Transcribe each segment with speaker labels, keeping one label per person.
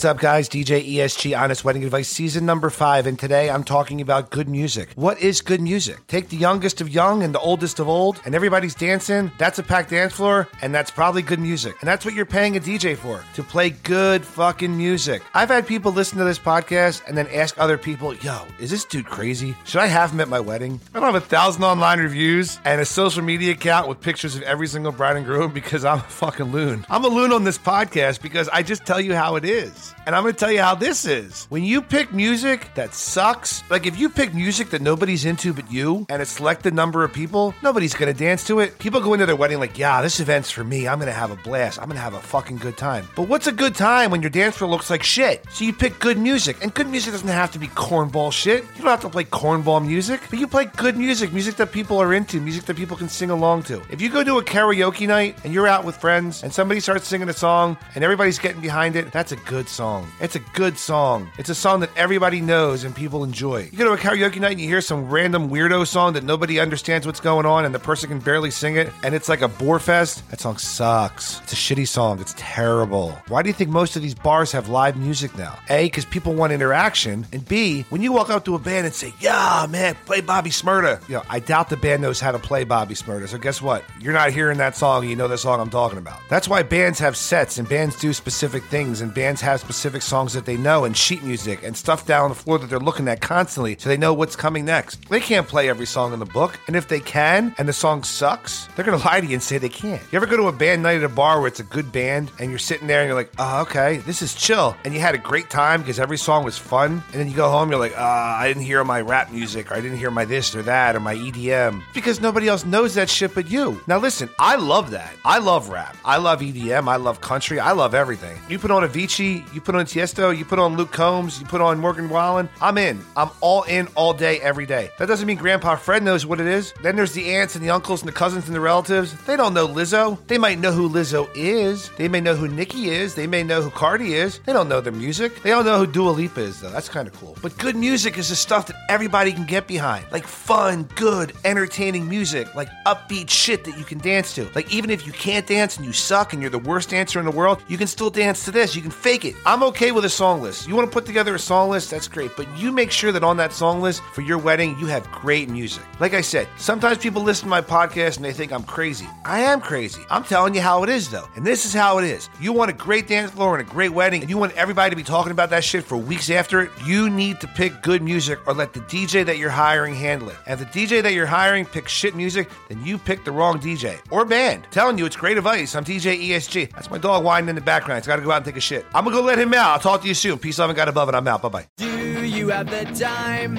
Speaker 1: What's up, guys? DJ ESG Honest Wedding Advice, season number five. And today I'm talking about good music. What is good music? Take the youngest of young and the oldest of old, and everybody's dancing. That's a packed dance floor, and that's probably good music. And that's what you're paying a DJ for to play good fucking music. I've had people listen to this podcast and then ask other people, yo, is this dude crazy? Should I have him at my wedding? I don't have a thousand online reviews and a social media account with pictures of every single bride and groom because I'm a fucking loon. I'm a loon on this podcast because I just tell you how it is. And I'm going to tell you how this is. When you pick music that sucks, like if you pick music that nobody's into but you, and a selected number of people, nobody's going to dance to it. People go into their wedding like, yeah, this event's for me. I'm going to have a blast. I'm going to have a fucking good time. But what's a good time when your dance floor looks like shit? So you pick good music. And good music doesn't have to be cornball shit. You don't have to play cornball music, but you play good music, music that people are into, music that people can sing along to. If you go to a karaoke night and you're out with friends and somebody starts singing a song and everybody's getting behind it, that's a good song. It's a good song. It's a song that everybody knows and people enjoy. You go to a karaoke night and you hear some random weirdo song that nobody understands what's going on and the person can barely sing it and it's like a bore fest. That song sucks. It's a shitty song. It's terrible. Why do you think most of these bars have live music now? A, because people want interaction, and B, when you walk up to a band and say, "Yeah, man, play Bobby Shmurda," you know, I doubt the band knows how to play Bobby Shmurda. So guess what? You're not hearing that song. You know the song I'm talking about. That's why bands have sets and bands do specific things and bands have specific songs that they know and sheet music and stuff down on the floor that they're looking at constantly so they know what's coming next. They can't play every song in the book, and if they can and the song sucks, they're gonna lie to you and say they can't. You ever go to a band night at a bar where it's a good band and you're sitting there and you're like, oh, okay, this is chill, and you had a great time because every song was fun, and then you go home, you're like, uh, I didn't hear my rap music, or I didn't hear my this or that, or my EDM, because nobody else knows that shit but you. Now listen, I love that. I love rap. I love EDM. I love country. I love everything. You put on Avicii, you put on Tiesto, you put on Luke Combs, you put on Morgan Wallen. I'm in. I'm all in all day, every day. That doesn't mean Grandpa Fred knows what it is. Then there's the aunts and the uncles and the cousins and the relatives. They don't know Lizzo. They might know who Lizzo is. They may know who Nicki is. They may know who Cardi is. They don't know their music. They don't know who Dua Lipa is, though. That's kind of cool. But good music is the stuff that everybody can get behind. Like fun, good, entertaining music. Like upbeat shit that you can dance to. Like even if you can't dance and you suck and you're the worst dancer in the world, you can still dance to this. You can fake it. I'm okay with a song list. You want to put together a song list? That's great. But you make sure that on that song list for your wedding, you have great music. Like I said, sometimes people listen to my podcast and they think I'm crazy. I am crazy. I'm telling you how it is, though. And this is how it is. You want a great dance floor and a great wedding, and you want everybody to be talking about that shit for weeks after it, you need to pick good music or let the DJ that you're hiring handle it. And if the DJ that you're hiring picks shit music, then you picked the wrong DJ or band. telling you, it's great advice. I'm DJ ESG. That's my dog whining in the background. He's got to go out and take a shit. I'm going to go let him out. I'll talk to you soon. Peace, love, and God above, and I'm out. Bye bye.
Speaker 2: Do you have the time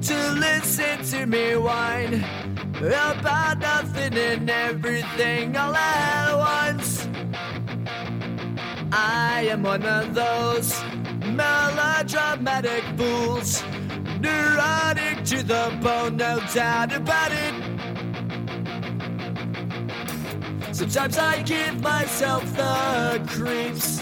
Speaker 2: to listen to me whine about nothing and everything all at once? I am one of those melodramatic fools, neurotic to the bone, no doubt about it. Sometimes I give myself the creeps.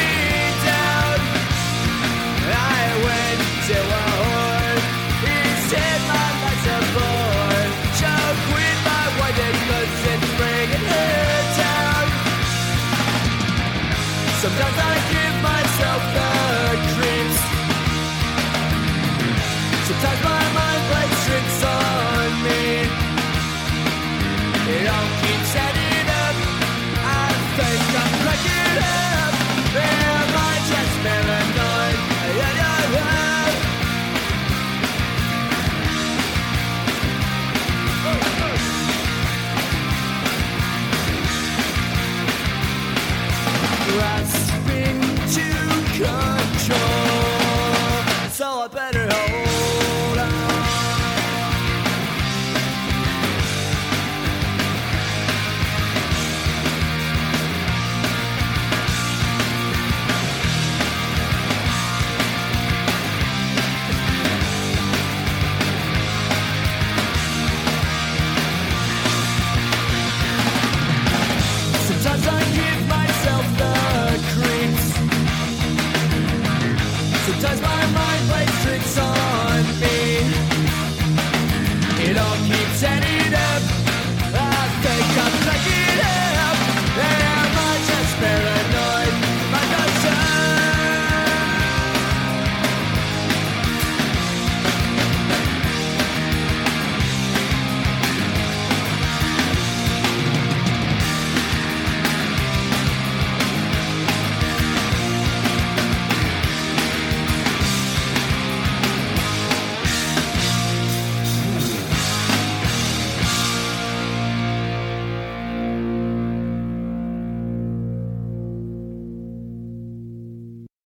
Speaker 2: keeps adding